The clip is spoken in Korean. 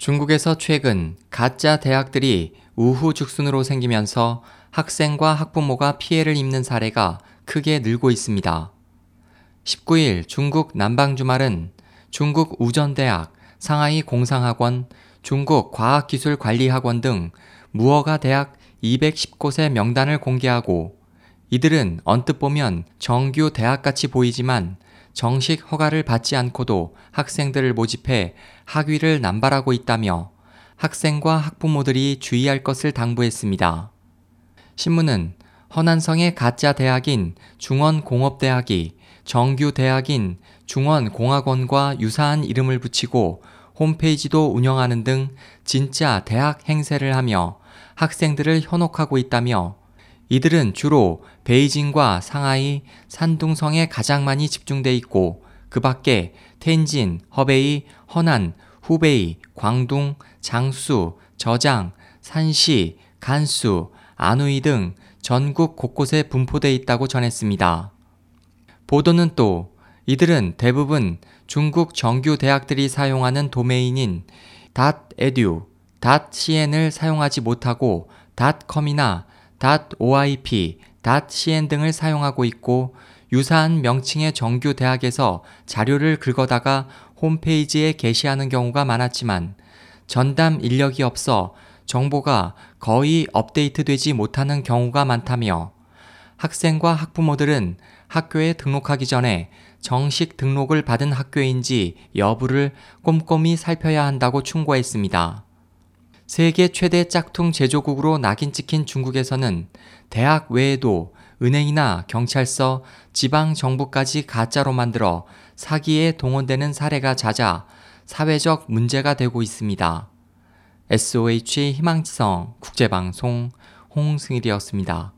중국에서 최근 가짜 대학들이 우후 죽순으로 생기면서 학생과 학부모가 피해를 입는 사례가 크게 늘고 있습니다. 19일 중국 남방주말은 중국 우전대학, 상하이 공상학원, 중국 과학기술관리학원 등 무허가 대학 210곳의 명단을 공개하고 이들은 언뜻 보면 정규 대학같이 보이지만 정식 허가를 받지 않고도 학생들을 모집해 학위를 남발하고 있다며 학생과 학부모들이 주의할 것을 당부했습니다. 신문은 허난성의 가짜 대학인 중원공업대학이 정규 대학인 중원공학원과 유사한 이름을 붙이고 홈페이지도 운영하는 등 진짜 대학 행세를 하며 학생들을 현혹하고 있다며 이들은 주로 베이징과 상하이, 산둥성에 가장 많이 집중돼 있고 그 밖에 텐진, 허베이, 허난, 후베이, 광둥, 장수, 저장, 산시, 간수, 안우이 등 전국 곳곳에 분포돼 있다고 전했습니다. 보도는 또 이들은 대부분 중국 정규 대학들이 사용하는 도메인인 .edu, .cn을 사용하지 못하고 .com이나 .oip, .cn 등을 사용하고 있고 유사한 명칭의 정규 대학에서 자료를 긁어다가 홈페이지에 게시하는 경우가 많았지만 전담 인력이 없어 정보가 거의 업데이트되지 못하는 경우가 많다며 학생과 학부모들은 학교에 등록하기 전에 정식 등록을 받은 학교인지 여부를 꼼꼼히 살펴야 한다고 충고했습니다. 세계 최대 짝퉁 제조국으로 낙인 찍힌 중국에서는 대학 외에도 은행이나 경찰서, 지방 정부까지 가짜로 만들어 사기에 동원되는 사례가 잦아 사회적 문제가 되고 있습니다. SOH 희망지성 국제방송 홍승일이었습니다.